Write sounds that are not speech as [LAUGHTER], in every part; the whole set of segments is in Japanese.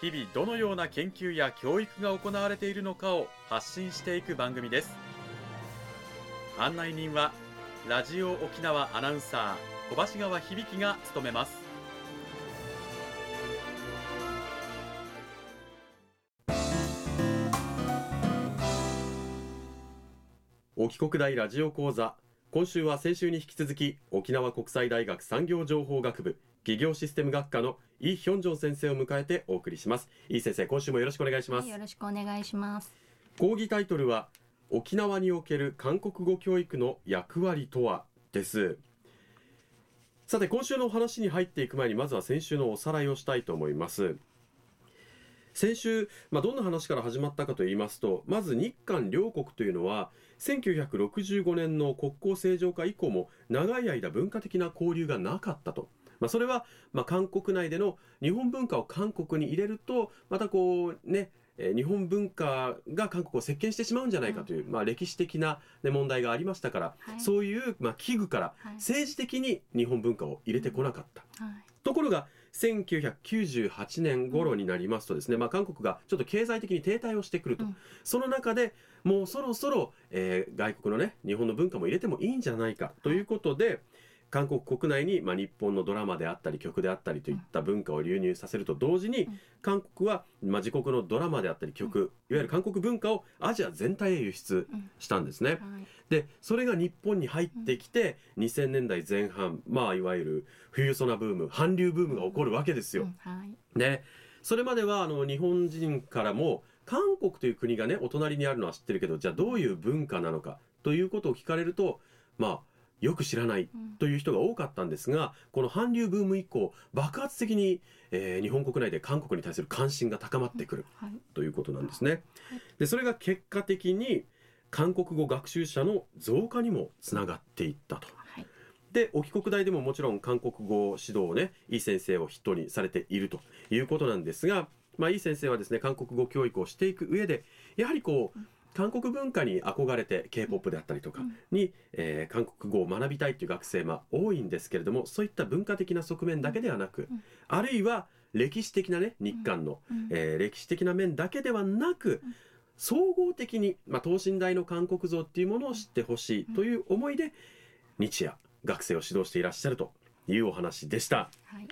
日々どのような研究や教育が行われているのかを発信していく番組です。案内人はラジオ沖縄アナウンサー小橋川響が務めます。沖国大ラジオ講座。今週は先週に引き続き沖縄国際大学産業情報学部企業システム学科のイ・ヒョンジョン先生を迎えてお送りします。イ先生今週もよろしくお願いします、はい、よろしくお願いします。講義タイトルは沖縄における韓国語教育の役割とは？です。さて今週のお話に入っていく前にまずは先週のおさらいをしたいと思います。先週、まあ、どんな話から始まったかと言いますとまず日韓両国というのは1965年の国交正常化以降も長い間文化的な交流がなかったと。まあ、それは、まあ、韓国内での日本文化を韓国に入れるとまたこうねえ日本文化が韓国を席巻してしまうんじゃないかという、うん、まあ、歴史的な、ね、問題がありましたから、はい、そういう、まあ、危惧から政治的に日本文化を入れてこなかった。はい、ところが1998年頃になりますとですね、まあ、韓国がちょっと経済的に停滞をしてくると、うん、その中でもうそろそろ、えー、外国のね日本の文化も入れてもいいんじゃないかということで、韓国国内に、まあ、日本のドラマであったり曲であったりといった文化を流入させると同時に、韓国は、まあ、自国のドラマであったり曲、いわゆる韓国文化をアジア全体へ輸出したんですね。でそれが日本に入ってきて、2000年代前半、まあ、いわゆる冬ソナブーム韓流ブームが起こるわけですよ。でそれまではあの日本人からも韓国という国がねお隣にあるのは知ってるけどじゃあどういう文化なのかということを聞かれるとまあよく知らないという人が多かったんですが、この韓流ブーム以降爆発的に、えー、日本国内で韓国に対する関心が高まってくる、ということなんですね。でそれが結果的に韓国語学習者の増加にもつながっていったと。で沖国大でももちろん韓国語指導をねいい先生を筆頭にされているということなんですが、まあ、いい先生はですね韓国語教育をしていく上でやはりこう、韓国文化に憧れて K-POP であったりとかに、うん、えー、韓国語を学びたいという学生も多いんですけれどもそういった文化的な側面だけではなく、うん、あるいは歴史的なね日韓の、うん、えー、歴史的な面だけではなく、総合的に、まあ、等身大の韓国像っていうものを知ってほしいという思いで日夜学生を指導していらっしゃるというお話でした。はい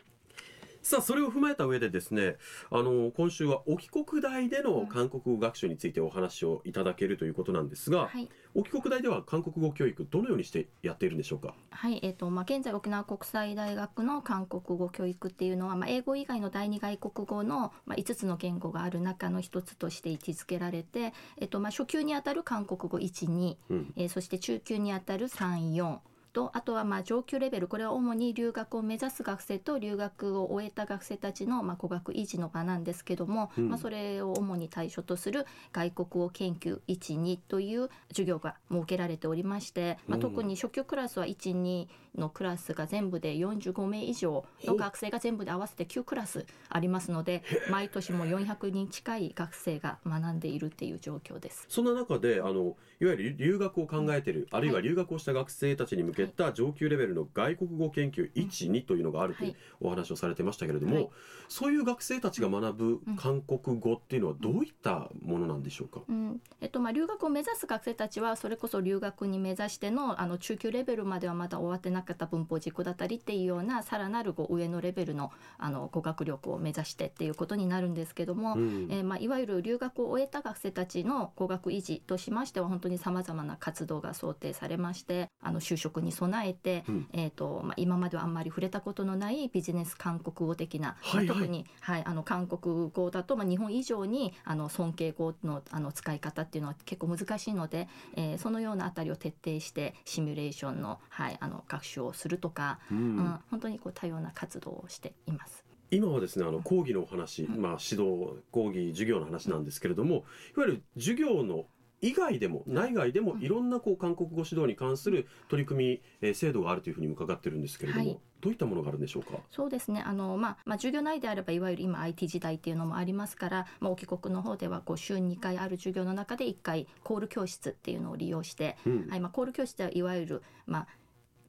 さあそれを踏まえた上でですねあの今週は沖国大での韓国語学習についてお話をいただけるということなんですが、はい、沖国大では韓国語教育どのようにしてやっているんでしょうか？はいえーとまあ、現在沖縄国際大学の韓国語教育っていうのは、まあ、英語以外の第二外国語の、まあ、5つの言語がある中の一つとして位置づけられて、えーとまあ、初級にあたる韓国語12、うん、えー、そして中級にあたる34とあとはまあ上級レベルこれは主に留学を目指す学生と留学を終えた学生たちのまあ語学維持の場なんですけども、うん、まあ、それを主に対象とする外国語研究12という授業が設けられておりまして、まあ、特に初級クラスは12のクラスが全部で45名以上の学生が全部で合わせて9クラスありますので毎年も400人近い学生が学んでいるっていう状況です。そんな中であのいわゆる留学を考えている、あるいは留学をした学生たちに向けった上級レベルの外国語研究1、2というのがあるというお話をされてましたけれども、そういう学生たちが学ぶ韓国語っていうのはどういったものなんでしょうか、うん。えっとまあ、留学を目指す学生たちはそれこそ留学に目指してのあの中級レベルまではまだ終わってなかった文法軸だったりっていうようなさらなるこう上のレベルのあの語学力を目指してっていうことになるんですけども、うん、えー、まあ、いわゆる留学を終えた学生たちの語学維持としましては本当にさまざまな活動が想定されましてあの就職に備えて、うん、えーとまあ、今まではあんまり触れたことのないビジネス韓国語的な、はいはい、まあ、特に、はい、あの韓国語だと、まあ、日本以上にあの尊敬語のあの使い方っていうのは結構難しいので、えー、そのようなあたりを徹底してシミュレーションの,、はい、あの学習をするとか、うん、うん、本当にこう多様な活動をしています。今はですねあの講義のお話、うん。まあ、指導講義授業の話なんですけれどもいわゆる授業の以外でも内外でもうん。いろんなこう韓国語指導に関する取り組み、えー制度があるというふうに伺ってるんですけれども、はい。どういったものがあるんでしょうか？そうですね。あの、まあまあ、授業内であればいわゆる今 IT 時代っていうのもありますから、まあ、お帰国の方ではこう週2回ある授業の中で1回コール教室っていうのを利用して、うん。はい。まあ、コール教室ではいわゆる、まあ、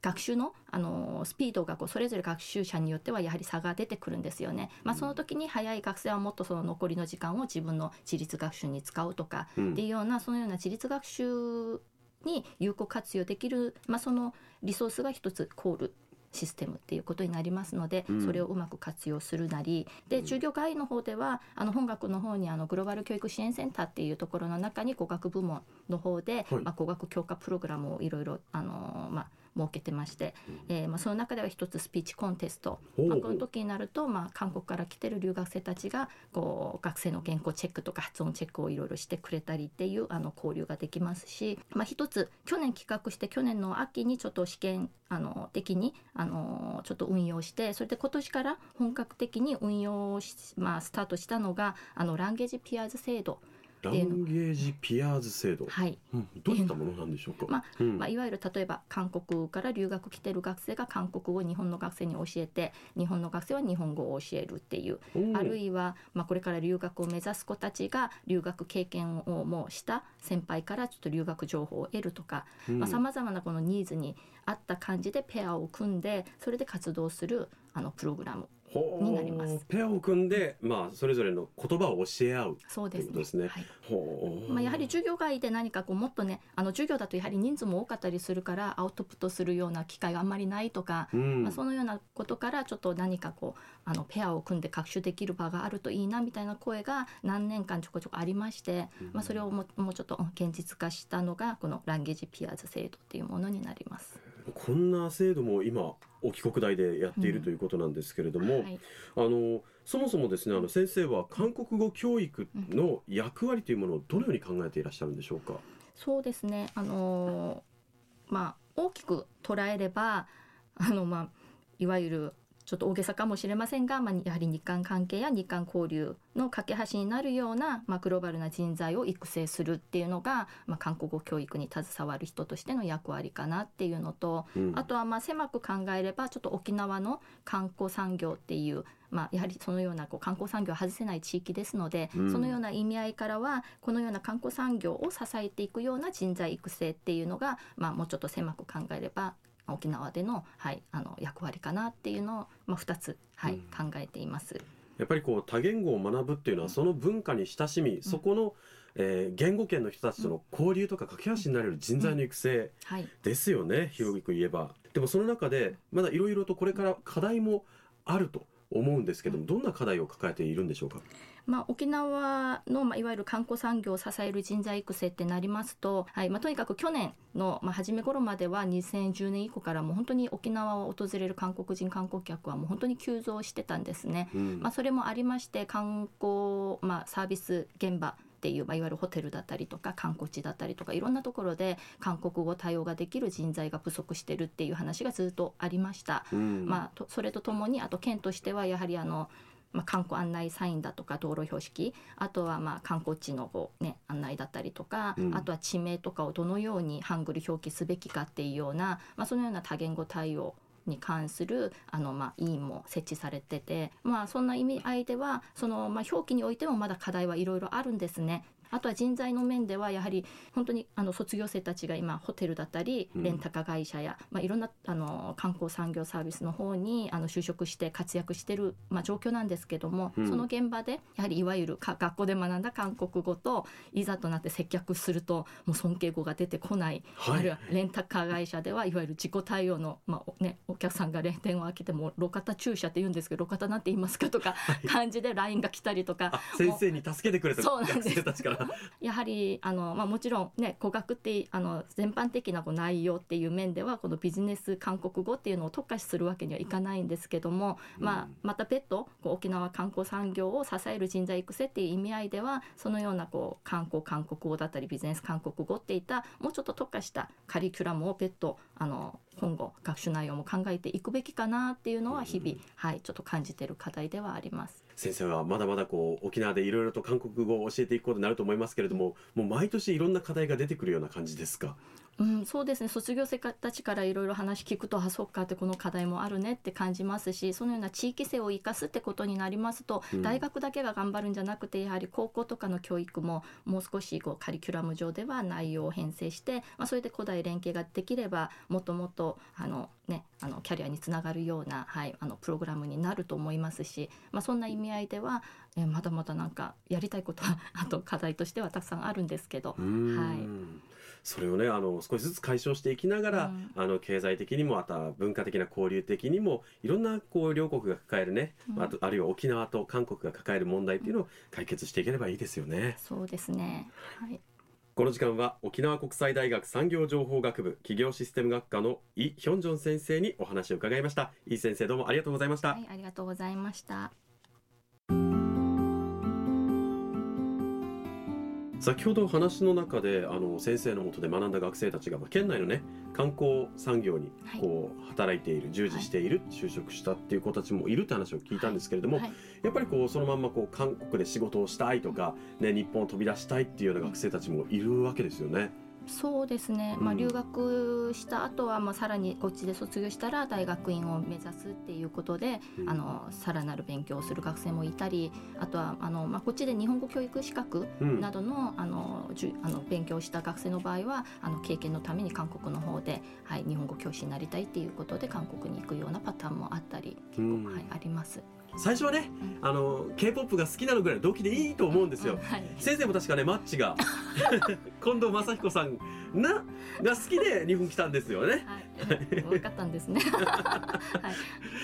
学習の、あのスピードがこうそれぞれ学習者によってはやはり差が出てくるんですよね。まあ、その時に早い学生はもっとその残りの時間を自分の自立学習に使うとかうん。っていうようなそのような自立学習に有効活用できる、まあ、そのリソースが一つコールシステムっていうことになりますので、うん。それをうまく活用するなり。でうん。授業外の方ではあの本学の方にあのグローバル教育支援センターっていうところの中に語学部門の方で、はい。まあ、語学強化プログラムをいろいろあの、まあ、設けてまして、えーまあ、その中では一つスピーチコンテスト。まあ、この時になると、まあ、韓国から来てる留学生たちがこう学生の原稿チェックとか発音チェックをいろいろしてくれたりっていうあの交流ができますし、まあ、一つ去年企画して去年の秋にちょっと試験あの的にあのちょっと運用してそれで今年から本格的に運用し、まあ、スタートしたのがあのランゲージピアーズ制度、ランゲージピアーズ制度、はい。うん。どういったものなんでしょうか？まあうん。まあ、いわゆる例えば韓国から留学来てる学生が韓国語を日本の学生に教えて日本の学生は日本語を教えるっていう。あるいは、まあ、これから留学を目指す子たちが留学経験をもうした先輩からちょっと留学情報を得るとかうん。さまざ、まなこのニーズに合った感じでペアを組んでそれで活動するあのプログラムになりますペアを組んで、まあ、それぞれの言葉を教え合う。そうですね。ですねはいまあ、やはり授業外で何かこうもっとねあの授業だとやはり人数も多かったりするからアウトプットするような機会があんまりないとか、うんまあ、そのようなことからちょっと何かこうあのペアを組んで学習できる場があるといいなみたいな声が何年間ちょこちょこありまして、まあ、それをももうちょっとうん現実化したのがこのランゲージピアーズ制度っていうものになります。こんな制度も今お帰国大でやっているうん。ということなんですけれども、はい。あのそもそもですねあの先生は韓国語教育の役割というものをどのように考えていらっしゃるんでしょうか？そうですね。あのーまあ大きく捉えればあのまあいわゆるちょっと大げさかもしれませんが、まあ、やはり日韓関係や日韓交流の架け橋になるような、まあ、グローバルな人材を育成するっていうのが、まあ、韓国語教育に携わる人としての役割かなっていうのと、うん。あとはまあ狭く考えればちょっと沖縄の観光産業っていう、まあ、やはりそのようなこう観光産業を外せない地域ですので、うん。そのような意味合いからはこのような観光産業を支えていくような人材育成っていうのが、まあ、もうちょっと狭く考えれば沖縄での,、はい、あの役割かなっていうのを、まあ、2つ、はいうん。考えています。やっぱりこう多言語を学ぶっていうのはその文化に親しみ、そこの、えー言語圏の人たちとの交流とか架け橋になれる人材の育成はい。ですよね、広く言えば。でもその中でまだいろいろとこれから課題もあると思うんですけども、どんな課題を抱えているんでしょうか？まあ、沖縄の、まあ、いわゆる観光産業を支える人材育成ってなりますと、はいまあ、とにかく去年の、まあ、初め頃までは2010年以降からもう本当に沖縄を訪れる韓国人観光客はもう本当に急増してたんですね。うんまあ、それもありまして観光、まあ、サービス現場っていう、まあ、いわゆるホテルだったりとか観光地だったりとかいろんなところで韓国語対応ができる人材が不足してるっていう話がずっとありました。うんまあ、とそれとともにあと県としてはやはりあの、まあ、観光案内サインだとか道路標識あとはまあ観光地のこう、ね、案内だったりとか、うんあとは地名とかをどのようにハングル表記すべきかっていうような、まあ、そのような多言語対応に関するあの、まあ、委員も設置されてて、まあ、そんな意味合いではその、まあ、表記においてもまだ課題はいろいろあるんですね。あとは人材の面ではやはり本当にあの卒業生たちが今ホテルだったりうん。レンタカー会社や、まあ、いろんなあの観光産業サービスの方にあの就職して活躍してる、まあ、状況なんですけども、うん。その現場でやはりいわゆるか学校で学んだ韓国語といざとなって接客するともう尊敬語が出てこない、はい。あるいはレンタカー会社ではいわゆる自己対応の、まあおね、お客さんが電話を開けても路肩駐車って言うんですけど路肩なんて言いますかとか感じで LINE が来たりとかあ先生に助けてくれた学そうなんです。生たちから。[LAUGHS] やはりあの、まあ、もちろんね語学ってあの全般的なこう内容っていう面ではこのビジネス韓国語っていうのを特化するわけにはいかないんですけども、まあうん、また別途こう沖縄観光産業を支える人材育成っていう意味合いではそのようなこう観光韓国語だったりビジネス韓国語っていったもうちょっと特化したカリキュラムを別途あの今後学習内容も考えていくべきかなっていうのは日々、はいちょっと感じてる課題ではあります。先生はまだまだこう沖縄でいろいろと韓国語を教えていくことになると思いますけれどももう毎年いろんな課題が出てくるような感じですか？うん、そうですね。卒業生たちからいろいろ話聞くとあそっかってこの課題もあるねって感じますしそのような地域性を生かすってことになりますと、うん。大学だけが頑張るんじゃなくてやはり高校とかの教育ももう少しこうカリキュラム上では内容を編成して、まあ、それで古代連携ができればもっともっとあの、ね、あのキャリアにつながるような、はい、あのプログラムになると思いますし、まあ、そんな意味合いでは、えーまだまだなんかやりたいことは [LAUGHS] あと課題としてはたくさんあるんですけど。はいそれをねあの少しずつ解消していきながら、うんあの経済的にもまた文化的な交流的にもいろんなこう両国が抱えるね、うんあとあるいは沖縄と韓国が抱える問題っていうのを解決していければいいですよね。そうですね。はい。この時間は沖縄国際大学産業情報学部企業システム学科のイ・ヒョンジョン先生にお話を伺いました。イ先生どうもありがとうございました。はい、ありがとうございました。先ほど話の中であの先生のもとで学んだ学生たちが、まあ、県内のね観光産業にはい。こう働いている、従事している、就職したっていう子たちもいるって話を聞いたんですけれども、はい、やっぱりこうそのまんまこう韓国で仕事をしたいとか、ね、日本を飛び出したいっていうような学生たちもいるわけですよね。そうですね。まあうん留学した後はまあさらにこっちで卒業したら大学院を目指すっていうことで、うんあのさらなる勉強をする学生もいたり、あとはあのまあこっちで日本語教育資格うんなどのあのじゅあの勉強をした学生の場合はあの経験のために韓国の方ではい日本語教師になりたいっていうことで韓国に行くようなパターンもあったり結構、うんはいあります。最初はねうんあの K-POP が好きなのぐらいの動機でいいと思うんですよ。うんはい。先生も確かねマッチが [LAUGHS] 近藤正彦さんなが好きで日本来たんですよね。はい、分かったんですね。[LAUGHS] は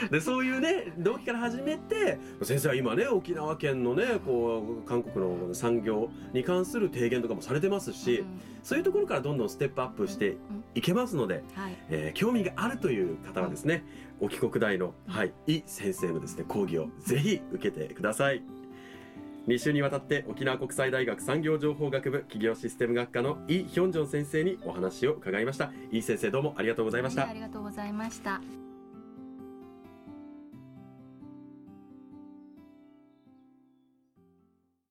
い。でそういうね動機から始めて先生は今ね沖縄県のねこう韓国の産業に関する提言とかもされてますし、うんそういうところからどんどんステップアップしてうんいけますので、はい。えー興味があるという方はですね、沖国大の、はい、イ先生のですね講義をぜひ受けてください。2週にわたって沖縄国際大学産業情報学部企業システム学科のイ・ヒョンジョン先生にお話を伺いました。イ先生どうもありがとうございましたはいあ。りがとうございました。